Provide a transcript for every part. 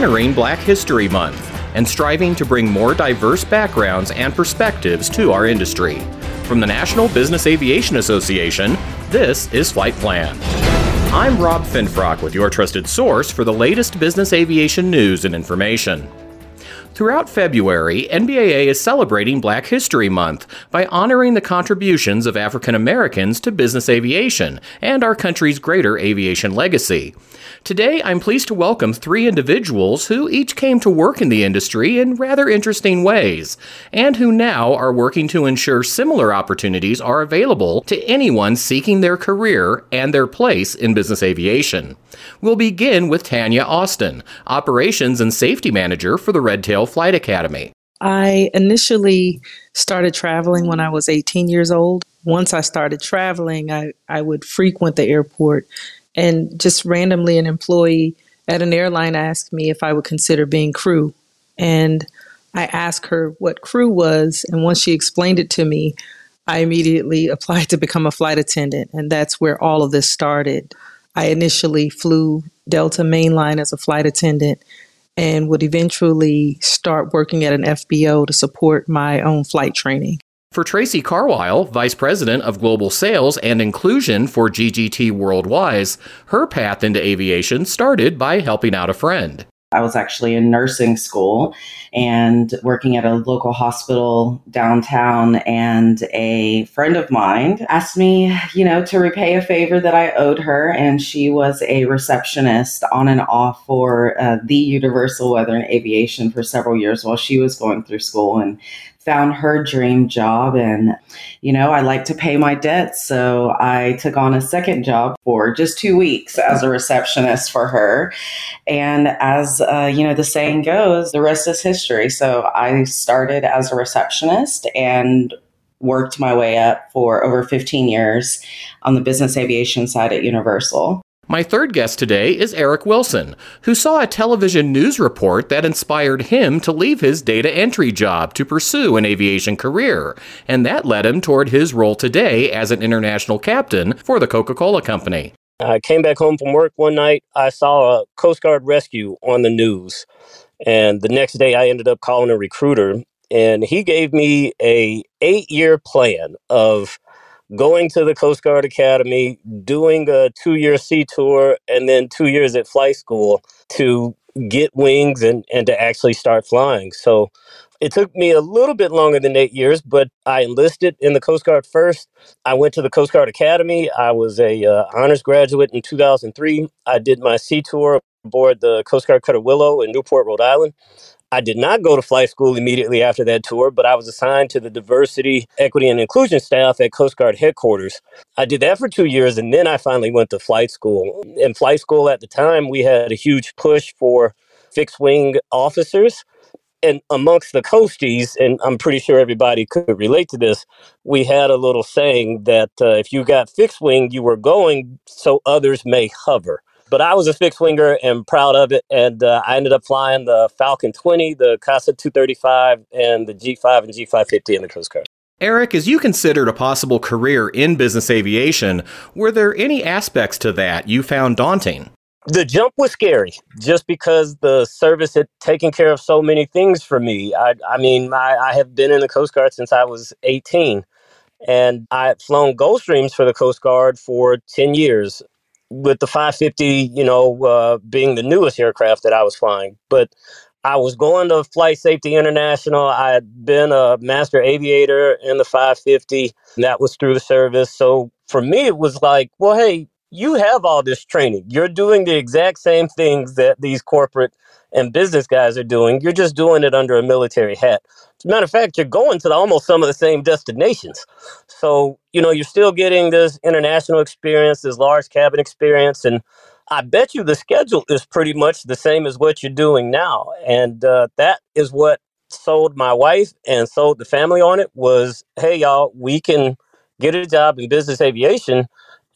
honoring Black History Month and striving to bring more diverse backgrounds and perspectives to our industry. From the National Business Aviation Association, this is Flight Plan. I'm Rob Finfrock with your trusted source for the latest business aviation news and information. Throughout February, NBAA is celebrating Black History Month by honoring the contributions of African Americans to business aviation and our country's greater aviation legacy. Today, I'm pleased to welcome three individuals who each came to work in the industry in rather interesting ways, and who now are working to ensure similar opportunities are available to anyone seeking their career and their place in business aviation. We'll begin with Tanya Austin, Operations and Safety Manager for the Red Tail Flight Academy. I initially started traveling when I was 18 years old. Once I started traveling, I, I would frequent the airport and just randomly, an employee at an airline asked me if I would consider being crew. And I asked her what crew was. And once she explained it to me, I immediately applied to become a flight attendant. And that's where all of this started. I initially flew Delta mainline as a flight attendant and would eventually start working at an FBO to support my own flight training. For Tracy Carwile, Vice President of Global Sales and Inclusion for GGT Worldwide, her path into aviation started by helping out a friend. I was actually in nursing school and working at a local hospital downtown. And a friend of mine asked me, you know, to repay a favor that I owed her. And she was a receptionist on and off for uh, the Universal Weather and Aviation for several years while she was going through school. And found her dream job and you know i like to pay my debts. So i took on a second job for just two weeks as a receptionist for her. And as uh, you know the saying goes the rest is history. So i started as a receptionist and worked my way up for over 15 years on the business aviation side at universal my third guest today is Eric Wilson, who saw a television news report that inspired him to leave his data entry job to pursue an aviation career, and that led him toward his role today as an international captain for the Coca Cola Company. I came back home from work one night. I saw a Coast Guard rescue on the news. And the next day I ended up calling a recruiter and he gave me a 8-year plan of going to the Coast Guard Academy, doing a two year sea tour, and then two years at flight school to get wings and, and to actually start flying. So it took me a little bit longer than eight years, but I enlisted in the Coast Guard first. I went to the Coast Guard Academy. I was a uh, honors graduate in 2003. I did my sea tour aboard the Coast Guard Cutter Willow in Newport, Rhode Island. I did not go to flight school immediately after that tour, but I was assigned to the diversity, equity, and inclusion staff at Coast Guard headquarters. I did that for two years, and then I finally went to flight school. In flight school at the time, we had a huge push for fixed wing officers. And amongst the coasties, and I'm pretty sure everybody could relate to this, we had a little saying that uh, if you got fixed wing, you were going so others may hover. But I was a fixed winger and proud of it. And uh, I ended up flying the Falcon 20, the Casa 235, and the G5 and G550 in the Coast Guard. Eric, as you considered a possible career in business aviation, were there any aspects to that you found daunting? The jump was scary just because the service had taken care of so many things for me. I, I mean, I, I have been in the Coast Guard since I was 18 and I had flown Gulfstreams for the Coast Guard for 10 years with the 550, you know, uh, being the newest aircraft that I was flying. But I was going to Flight Safety International. I had been a master aviator in the 550, and that was through the service. So for me, it was like, well, hey, you have all this training. You're doing the exact same things that these corporate and business guys are doing. You're just doing it under a military hat. As a matter of fact, you're going to the, almost some of the same destinations. So, you know, you're still getting this international experience, this large cabin experience. And I bet you the schedule is pretty much the same as what you're doing now. And uh, that is what sold my wife and sold the family on it was, hey, y'all, we can get a job in business aviation.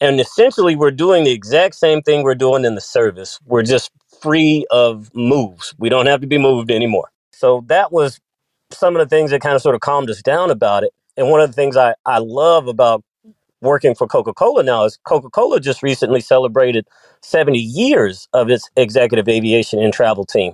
And essentially, we're doing the exact same thing we're doing in the service. We're just free of moves. We don't have to be moved anymore. So that was some of the things that kind of sort of calmed us down about it. And one of the things I, I love about working for Coca Cola now is Coca Cola just recently celebrated 70 years of its executive aviation and travel team.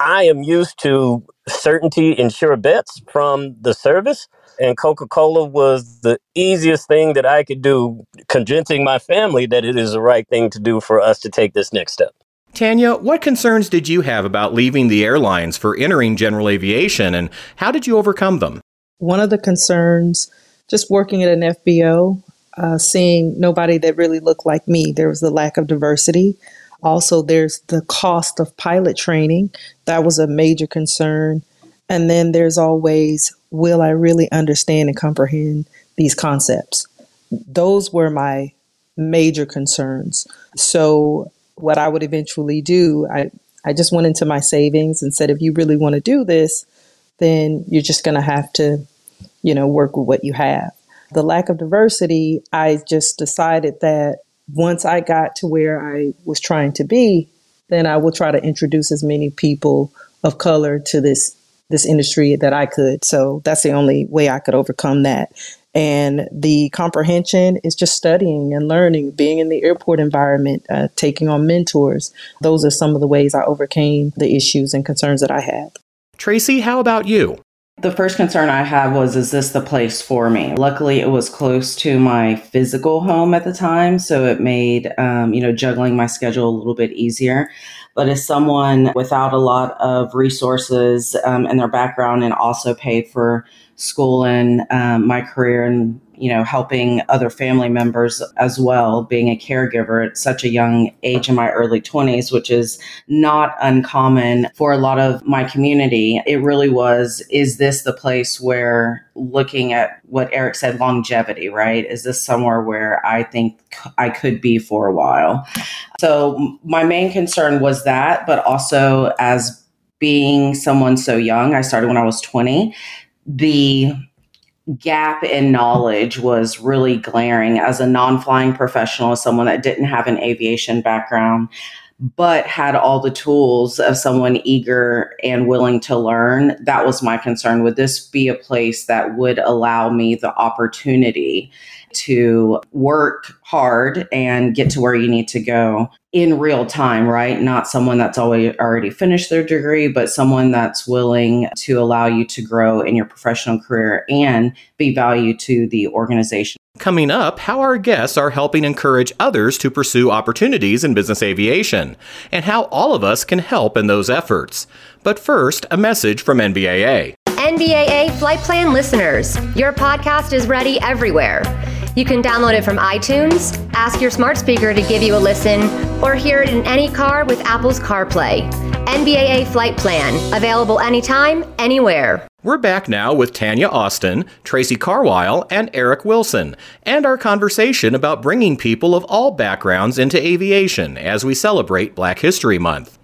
I am used to certainty and sure bets from the service. And Coca Cola was the easiest thing that I could do, convincing my family that it is the right thing to do for us to take this next step. Tanya, what concerns did you have about leaving the airlines for entering general aviation, and how did you overcome them? One of the concerns, just working at an FBO, uh, seeing nobody that really looked like me, there was the lack of diversity. Also, there's the cost of pilot training. That was a major concern. And then there's always, will I really understand and comprehend these concepts? Those were my major concerns. So, what I would eventually do, I, I just went into my savings and said, if you really want to do this, then you're just going to have to, you know, work with what you have. The lack of diversity, I just decided that once I got to where I was trying to be, then I will try to introduce as many people of color to this this industry that I could. So that's the only way I could overcome that. And the comprehension is just studying and learning, being in the airport environment, uh, taking on mentors. Those are some of the ways I overcame the issues and concerns that I had. Tracy, how about you? The first concern I had was, is this the place for me? Luckily, it was close to my physical home at the time, so it made, um, you know, juggling my schedule a little bit easier. But as someone without a lot of resources um, in their background and also paid for school and um, my career and you know helping other family members as well being a caregiver at such a young age in my early 20s which is not uncommon for a lot of my community. It really was is this the place where looking at what eric said longevity right? Is this somewhere where i think i could be for a while? So my main concern was that but also as being someone so young i started when i was 20 the gap in knowledge was really glaring as a non flying professional, as someone that didn't have an aviation background, but had all the tools of someone eager and willing to learn. That was my concern. Would this be a place that would allow me the opportunity to work hard and get to where you need to go in real time, right? Not someone that's already already finished their degree, but someone that's willing to allow you to grow in your professional career and be value to the organization. Coming up, how our guests are helping encourage others to pursue opportunities in business aviation, and how all of us can help in those efforts. But first, a message from NBAA. NBAA Flight Plan listeners, your podcast is ready everywhere. You can download it from iTunes, ask your smart speaker to give you a listen, or hear it in any car with Apple's CarPlay. NBAA Flight Plan, available anytime, anywhere. We're back now with Tanya Austin, Tracy Carwile, and Eric Wilson, and our conversation about bringing people of all backgrounds into aviation as we celebrate Black History Month.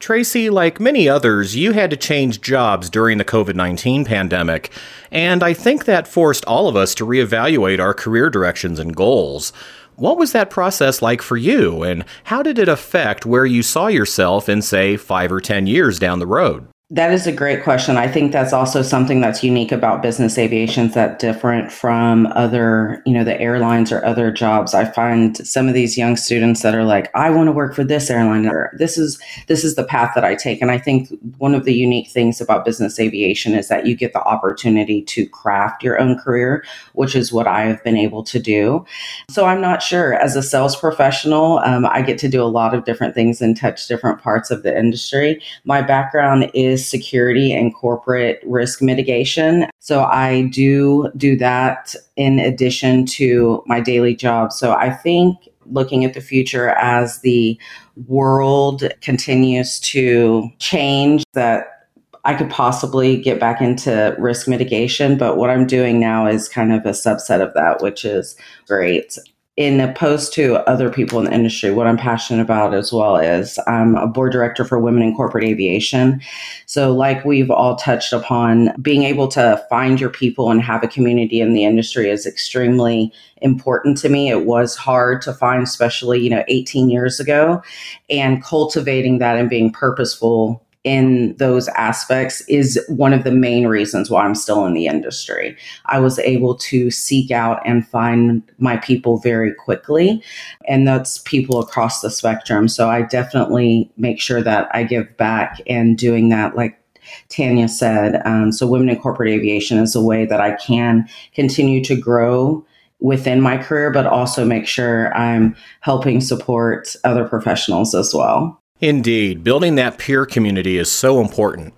Tracy, like many others, you had to change jobs during the COVID 19 pandemic, and I think that forced all of us to reevaluate our career directions and goals. What was that process like for you, and how did it affect where you saw yourself in, say, five or 10 years down the road? That is a great question. I think that's also something that's unique about business aviation that different from other, you know, the airlines or other jobs. I find some of these young students that are like, I want to work for this airline or this is this is the path that I take. And I think one of the unique things about business aviation is that you get the opportunity to craft your own career, which is what I have been able to do. So I'm not sure. As a sales professional, um, I get to do a lot of different things and touch different parts of the industry. My background is security and corporate risk mitigation. So I do do that in addition to my daily job. So I think looking at the future as the world continues to change that I could possibly get back into risk mitigation, but what I'm doing now is kind of a subset of that, which is great in opposed to other people in the industry, what I'm passionate about as well is I'm a board director for Women in Corporate Aviation. So, like we've all touched upon, being able to find your people and have a community in the industry is extremely important to me. It was hard to find, especially, you know, 18 years ago, and cultivating that and being purposeful in those aspects is one of the main reasons why I'm still in the industry. I was able to seek out and find my people very quickly, and that's people across the spectrum. So I definitely make sure that I give back and doing that, like Tanya said. Um, so, Women in Corporate Aviation is a way that I can continue to grow within my career, but also make sure I'm helping support other professionals as well. Indeed, building that peer community is so important.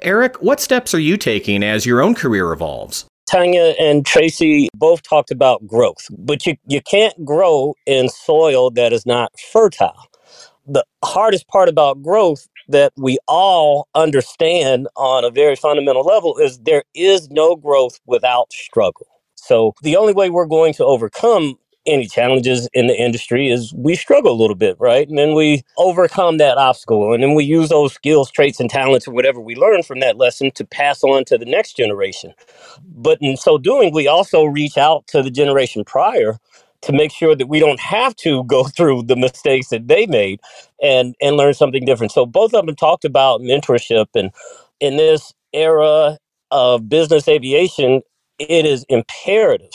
Eric, what steps are you taking as your own career evolves? Tanya and Tracy both talked about growth, but you, you can't grow in soil that is not fertile. The hardest part about growth that we all understand on a very fundamental level is there is no growth without struggle. So the only way we're going to overcome any challenges in the industry is we struggle a little bit, right? And then we overcome that obstacle and then we use those skills, traits, and talents or whatever we learn from that lesson to pass on to the next generation. But in so doing, we also reach out to the generation prior to make sure that we don't have to go through the mistakes that they made and and learn something different. So both of them talked about mentorship and in this era of business aviation, it is imperative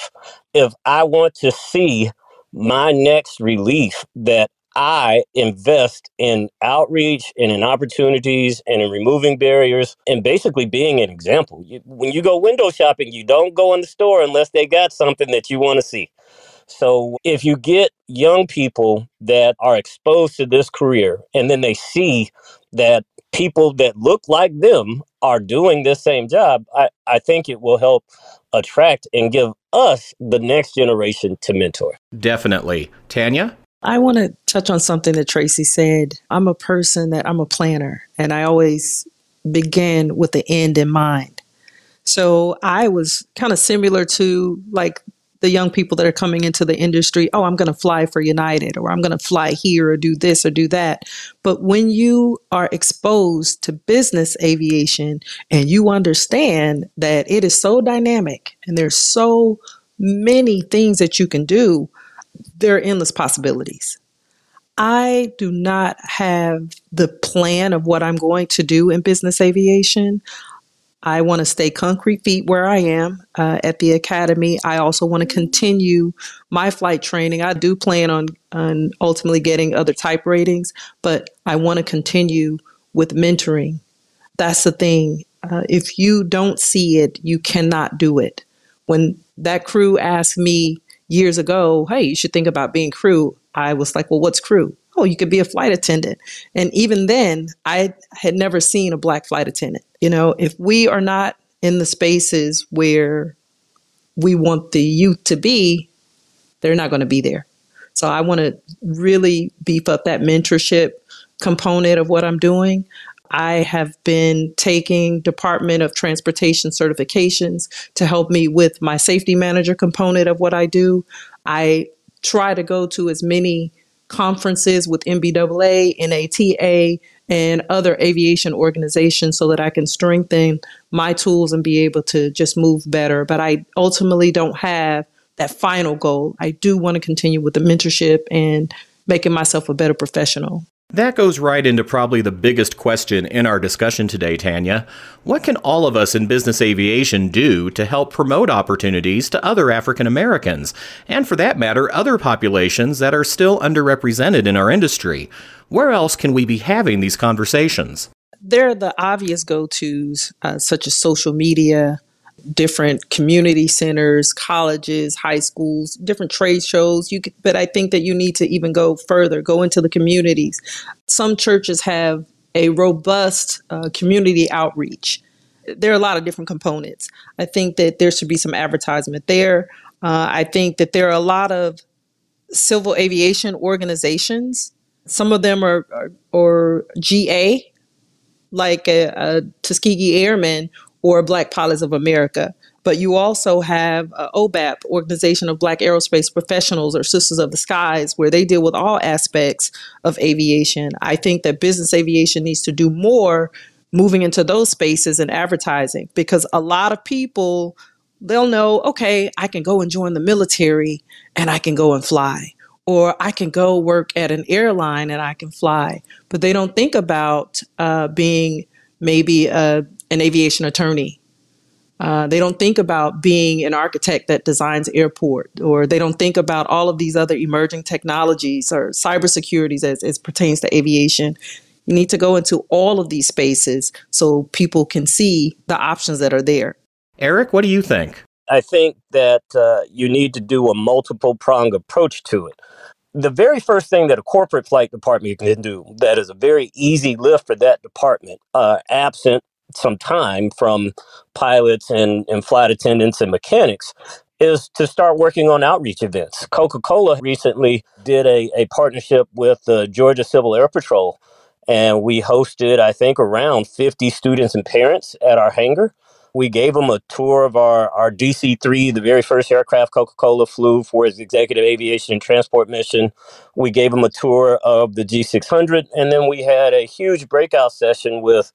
if I want to see my next relief that I invest in outreach and in opportunities and in removing barriers and basically being an example. when you go window shopping, you don't go in the store unless they got something that you want to see. So if you get young people that are exposed to this career and then they see that people that look like them are doing this same job, I, I think it will help attract and give us the next generation to mentor. Definitely. Tanya? I want to touch on something that Tracy said. I'm a person that I'm a planner, and I always begin with the end in mind. So I was kind of similar to like the young people that are coming into the industry, oh, I'm going to fly for United or I'm going to fly here or do this or do that. But when you are exposed to business aviation and you understand that it is so dynamic and there's so many things that you can do, there are endless possibilities. I do not have the plan of what I'm going to do in business aviation. I want to stay concrete feet where I am uh, at the academy. I also want to continue my flight training. I do plan on, on ultimately getting other type ratings, but I want to continue with mentoring. That's the thing. Uh, if you don't see it, you cannot do it. When that crew asked me years ago, hey, you should think about being crew, I was like, well, what's crew? Oh, you could be a flight attendant. And even then, I had never seen a black flight attendant. You know, if we are not in the spaces where we want the youth to be, they're not going to be there. So I want to really beef up that mentorship component of what I'm doing. I have been taking Department of Transportation certifications to help me with my safety manager component of what I do. I try to go to as many conferences with NBAA, NATA, and other aviation organizations so that I can strengthen my tools and be able to just move better. But I ultimately don't have that final goal. I do want to continue with the mentorship and making myself a better professional. That goes right into probably the biggest question in our discussion today, Tanya. What can all of us in business aviation do to help promote opportunities to other African Americans, and for that matter, other populations that are still underrepresented in our industry? Where else can we be having these conversations? There are the obvious go tos, uh, such as social media, different community centers, colleges, high schools, different trade shows. You could, but I think that you need to even go further, go into the communities. Some churches have a robust uh, community outreach. There are a lot of different components. I think that there should be some advertisement there. Uh, I think that there are a lot of civil aviation organizations. Some of them are, or GA, like a, a Tuskegee Airmen or Black Pilots of America. But you also have uh, OBAP, Organization of Black Aerospace Professionals, or Sisters of the Skies, where they deal with all aspects of aviation. I think that business aviation needs to do more moving into those spaces and advertising because a lot of people they'll know okay i can go and join the military and i can go and fly or i can go work at an airline and i can fly but they don't think about uh, being maybe a, an aviation attorney. Uh, they don't think about being an architect that designs airport, or they don't think about all of these other emerging technologies or cybersecurities as, as pertains to aviation. You need to go into all of these spaces so people can see the options that are there. Eric, what do you think? I think that uh, you need to do a multiple prong approach to it. The very first thing that a corporate flight department can do that is a very easy lift for that department, uh, absent some time from pilots and, and flight attendants and mechanics, is to start working on outreach events. Coca Cola recently did a, a partnership with the Georgia Civil Air Patrol and we hosted, I think, around 50 students and parents at our hangar. We gave them a tour of our, our DC 3, the very first aircraft Coca Cola flew for its executive aviation and transport mission. We gave them a tour of the G600, and then we had a huge breakout session with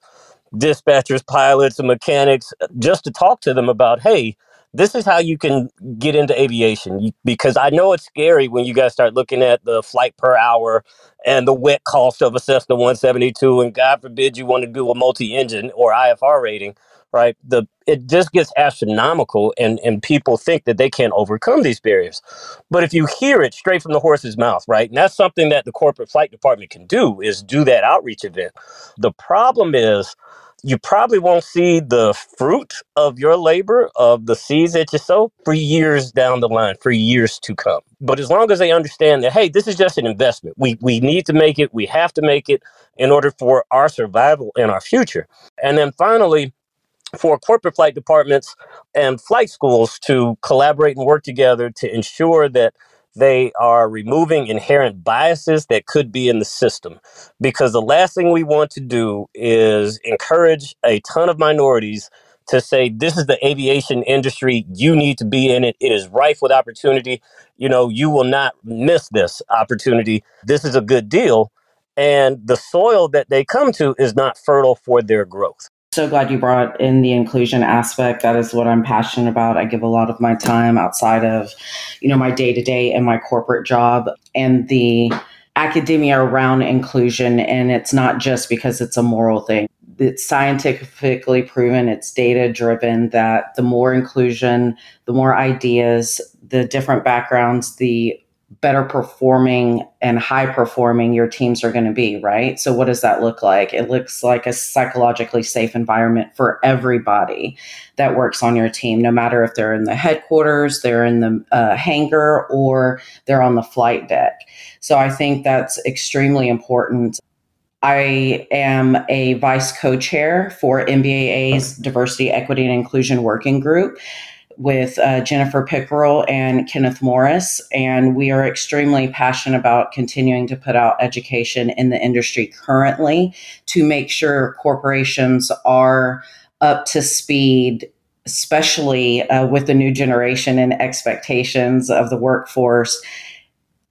dispatchers, pilots, and mechanics uh, just to talk to them about hey, this is how you can get into aviation because I know it's scary when you guys start looking at the flight per hour and the wet cost of a Cessna 172, and God forbid you want to do a multi-engine or IFR rating, right? The it just gets astronomical, and and people think that they can't overcome these barriers. But if you hear it straight from the horse's mouth, right, and that's something that the corporate flight department can do is do that outreach event. The problem is you probably won't see the fruit of your labor, of the seeds that you sow, for years down the line, for years to come. But as long as they understand that, hey, this is just an investment, we, we need to make it, we have to make it in order for our survival and our future. And then finally, for corporate flight departments and flight schools to collaborate and work together to ensure that they are removing inherent biases that could be in the system. Because the last thing we want to do is encourage a ton of minorities to say, this is the aviation industry. You need to be in it. It is rife with opportunity. You know, you will not miss this opportunity. This is a good deal. And the soil that they come to is not fertile for their growth so glad you brought in the inclusion aspect. That is what I'm passionate about. I give a lot of my time outside of, you know, my day to day and my corporate job and the academia around inclusion. And it's not just because it's a moral thing. It's scientifically proven, it's data driven that the more inclusion, the more ideas, the different backgrounds, the better performing and high performing your teams are going to be, right? So, what does that look like? It looks like a psychologically safe environment for everybody that works on your team, no matter if they're in the headquarters, they're in the uh, hangar, or they're on the flight deck. So, I think that's extremely important. I am a vice co chair for NBAA's Diversity, Equity, and Inclusion Working Group with uh, Jennifer Pickerel and Kenneth Morris. And we are extremely passionate about continuing to put out education in the industry currently to make sure corporations are up to speed. Especially uh, with the new generation and expectations of the workforce,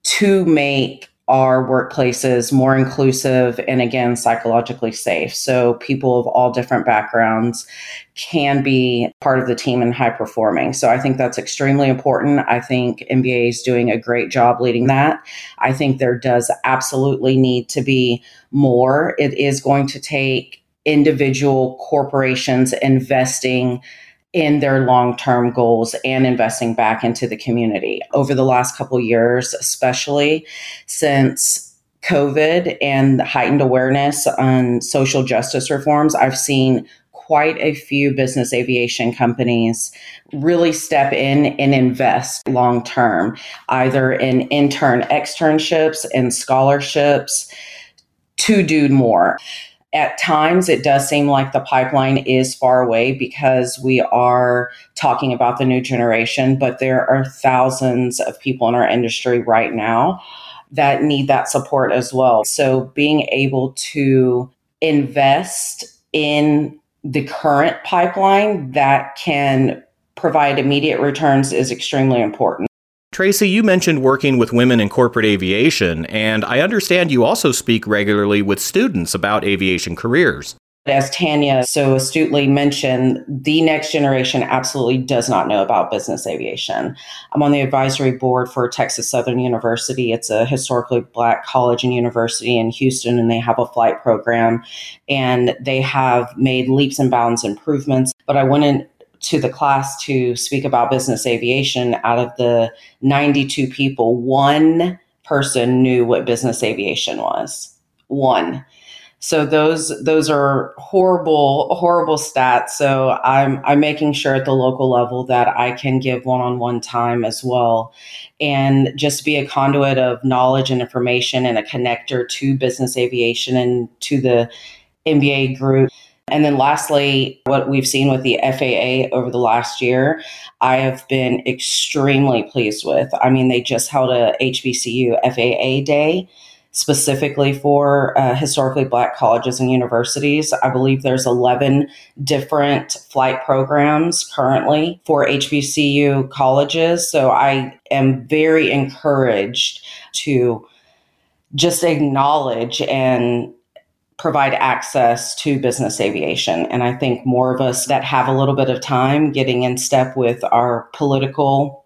to make our workplaces more inclusive and again psychologically safe. So people of all different backgrounds can be part of the team and high performing. So i think that's extremely important. I think nba is doing a great job leading that. I think there does absolutely need to be more. It is going to take individual corporations investing in their long-term goals and investing back into the community. Over the last couple years especially since covid and heightened awareness on social justice reforms i've seen quite a few business aviation companies really step in and invest long term either in intern externships and scholarships to do more at times it does seem like the pipeline is far away because we are talking about the new generation, but there are thousands of people in our industry right now that need that support as well. So being able to invest in the current pipeline that can provide immediate returns is extremely important. Tracy, you mentioned working with women in corporate aviation, and I understand you also speak regularly with students about aviation careers. As Tanya so astutely mentioned, the next generation absolutely does not know about business aviation. I'm on the advisory board for Texas Southern University. It's a historically black college and university in Houston, and they have a flight program and they have made leaps and bounds improvements. But I in to the class to speak about business aviation. Out of the 92 people, one person knew what business aviation was. One so those those are horrible horrible stats. So I'm I'm making sure at the local level that I can give one-on-one time as well and just be a conduit of knowledge and information and a connector to business aviation and to the MBA group. And then lastly, what we've seen with the FAA over the last year, I have been extremely pleased with. I mean, they just held a HBCU FAA day specifically for uh, historically black colleges and universities. I believe there's 11 different flight programs currently for HBCU colleges. So I am very encouraged to just acknowledge and provide access to business aviation. And I think more of us that have a little bit of time getting in step with our political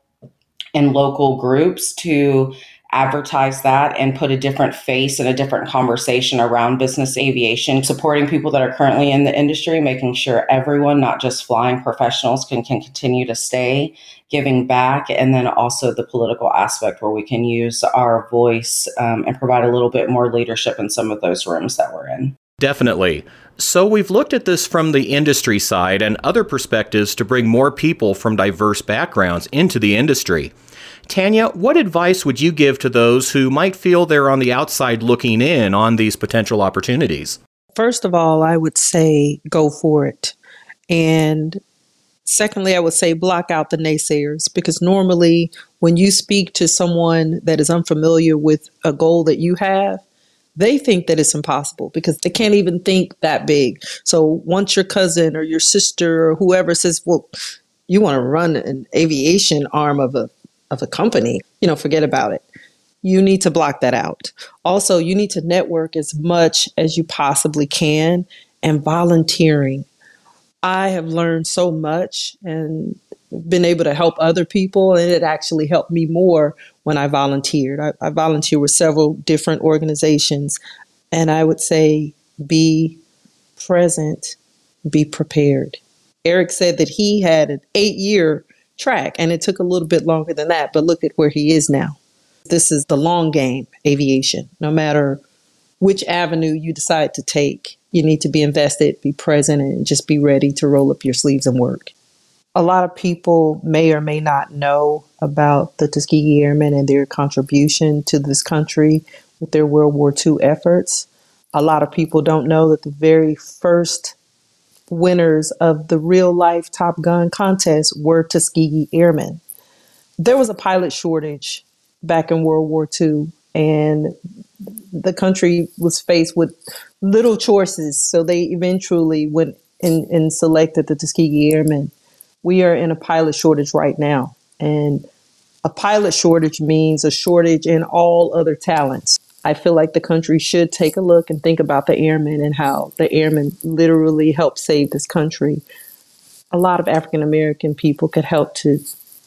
and local groups to advertise that and put a different face and a different conversation around business aviation, supporting people that are currently in the industry, making sure everyone, not just flying professionals, can, can continue to stay, giving back, and then also the political aspect where we can use our voice um, and provide a little bit more leadership in some of those rooms that we're in. Definitely. So, we've looked at this from the industry side and other perspectives to bring more people from diverse backgrounds into the industry. Tanya, what advice would you give to those who might feel they're on the outside looking in on these potential opportunities? First of all, I would say go for it. And secondly, I would say block out the naysayers because normally when you speak to someone that is unfamiliar with a goal that you have, they think that it's impossible because they can't even think that big. So once your cousin or your sister or whoever says, Well, you want to run an aviation arm of a of a company, you know, forget about it. You need to block that out. Also, you need to network as much as you possibly can and volunteering. I have learned so much and been able to help other people, and it actually helped me more when I volunteered. I, I volunteer with several different organizations, and I would say be present, be prepared. Eric said that he had an eight year track. And it took a little bit longer than that, but look at where he is now. This is the long game aviation. No matter which avenue you decide to take, you need to be invested, be present, and just be ready to roll up your sleeves and work. A lot of people may or may not know about the Tuskegee Airmen and their contribution to this country with their World War II efforts. A lot of people don't know that the very first winners of the real life Top Gun contest were Tuskegee Airmen. There was a pilot shortage back in World War II, and the country was faced with little choices. So they eventually went and, and selected the Tuskegee Airmen. We are in a pilot shortage right now, and a pilot shortage means a shortage in all other talents. I feel like the country should take a look and think about the airmen and how the airmen literally helped save this country. A lot of African American people could help to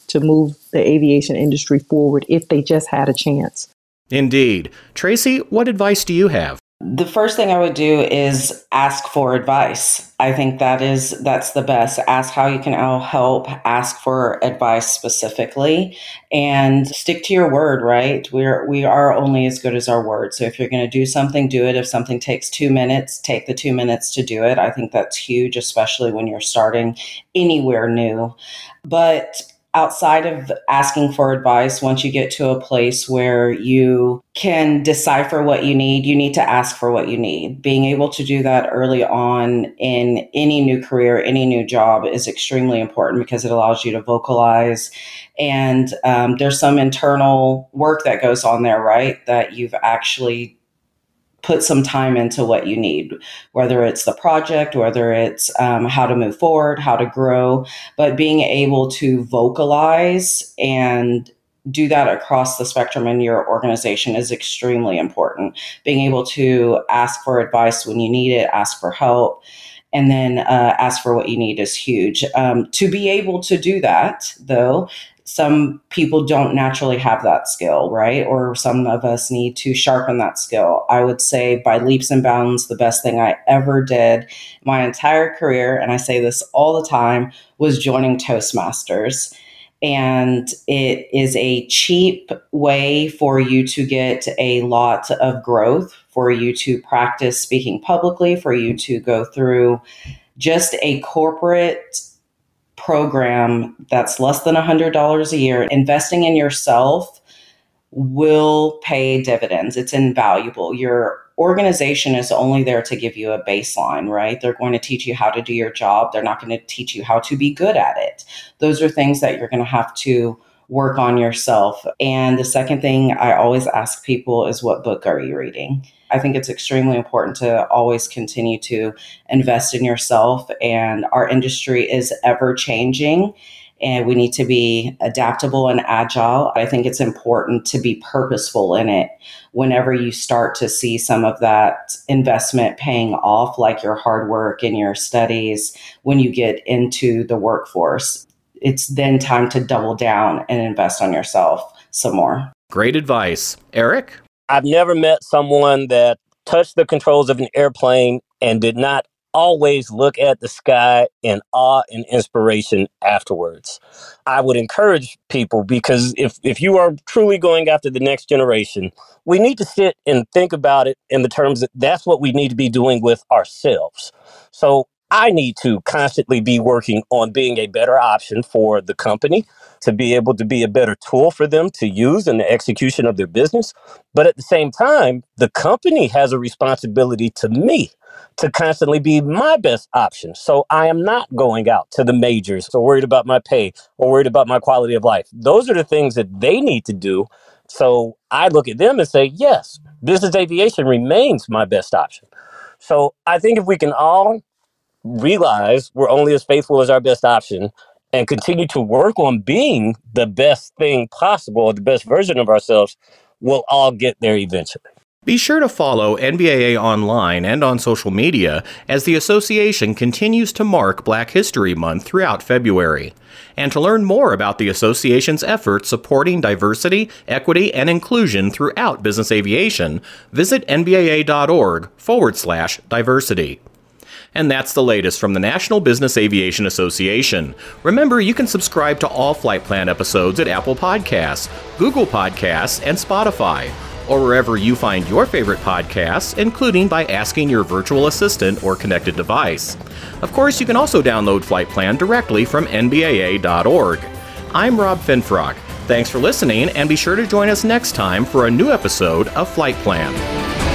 to move the aviation industry forward if they just had a chance. Indeed. Tracy, what advice do you have? The first thing I would do is ask for advice. I think that is that's the best. Ask how you can help, ask for advice specifically and stick to your word, right? We're we are only as good as our word. So if you're going to do something, do it. If something takes 2 minutes, take the 2 minutes to do it. I think that's huge especially when you're starting anywhere new. But outside of asking for advice, once you get to a place where you can decipher what you need, you need to ask for what you need. Being able to do that early on in any new career, any new job is extremely important because it allows you to vocalize. And um, there's some internal work that goes on there, right? That you've actually put some time into what you need, whether it's the project, whether it's um, how to move forward, how to grow, but being able to vocalize and do that across the spectrum in your organization is extremely important. Being able to ask for advice when you need it, ask for help, and then uh, ask for what you need is huge. Um, to be able to do that, though, some people don't naturally have that skill, right? Or some of us need to sharpen that skill. I would say by leaps and bounds, the best thing I ever did my entire career, and I say this all the time, was joining Toastmasters. And it is a cheap way for you to get a lot of growth, for you to practice speaking publicly, for you to go through just a corporate program that's less than $100 a year, investing in yourself will pay dividends. It's invaluable. Your organization is only there to give you a baseline, right? They're going to teach you how to do your job. They're not going to teach you how to be good at it. Those are things that you're going to have to work on yourself. And the second thing I always ask people is what book are you reading? I think it's extremely important to always continue to invest in yourself. And our industry is ever changing and we need to be adaptable and agile. I think it's important to be purposeful in it whenever you start to see some of that investment paying off, like your hard work and your studies, when you get into the workforce. It's then time to double down and invest on yourself some more. Great advice. Eric? I've never met someone that touched the controls of an airplane and did not always look at the sky in awe and inspiration afterwards. I would encourage people because if, if you are truly going after the next generation, we need to sit and think about it in the terms that that's what we need to be doing with ourselves. So I need to constantly be working on being a better option for the company, to be able to be a better tool for them to use in the execution of their business. But at the same time, the company has a responsibility to me to constantly be my best option. So I am not going out to the majors or worried about my pay or worried about my quality of life. Those are the things that they need to do. So I look at them and say, yes, business aviation remains my best option. So I think if we can all realize we're only as faithful as our best option and continue to work on being the best thing possible, the best version of ourselves, we'll all get there eventually. Be sure to follow NBAA online and on social media as the association continues to mark Black History Month throughout February. And to learn more about the association's efforts supporting diversity, equity, and inclusion throughout business aviation, visit nbaa.org forward slash diversity. And that's the latest from the National Business Aviation Association. Remember, you can subscribe to all Flight Plan episodes at Apple Podcasts, Google Podcasts, and Spotify, or wherever you find your favorite podcasts, including by asking your virtual assistant or connected device. Of course, you can also download Flight Plan directly from NBAA.org. I'm Rob Finfrock. Thanks for listening, and be sure to join us next time for a new episode of Flight Plan.